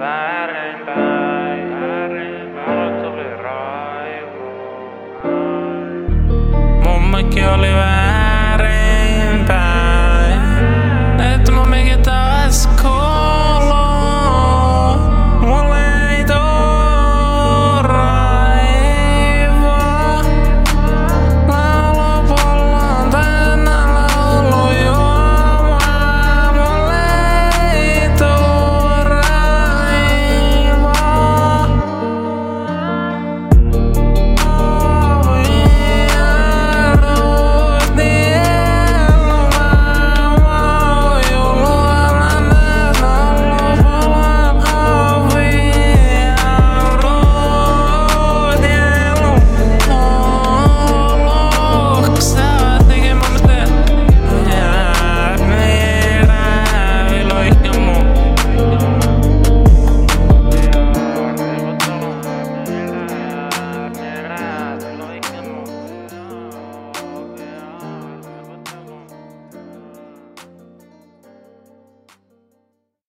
väärinpäin. Mulle raivo. Mun oli väärinpäin.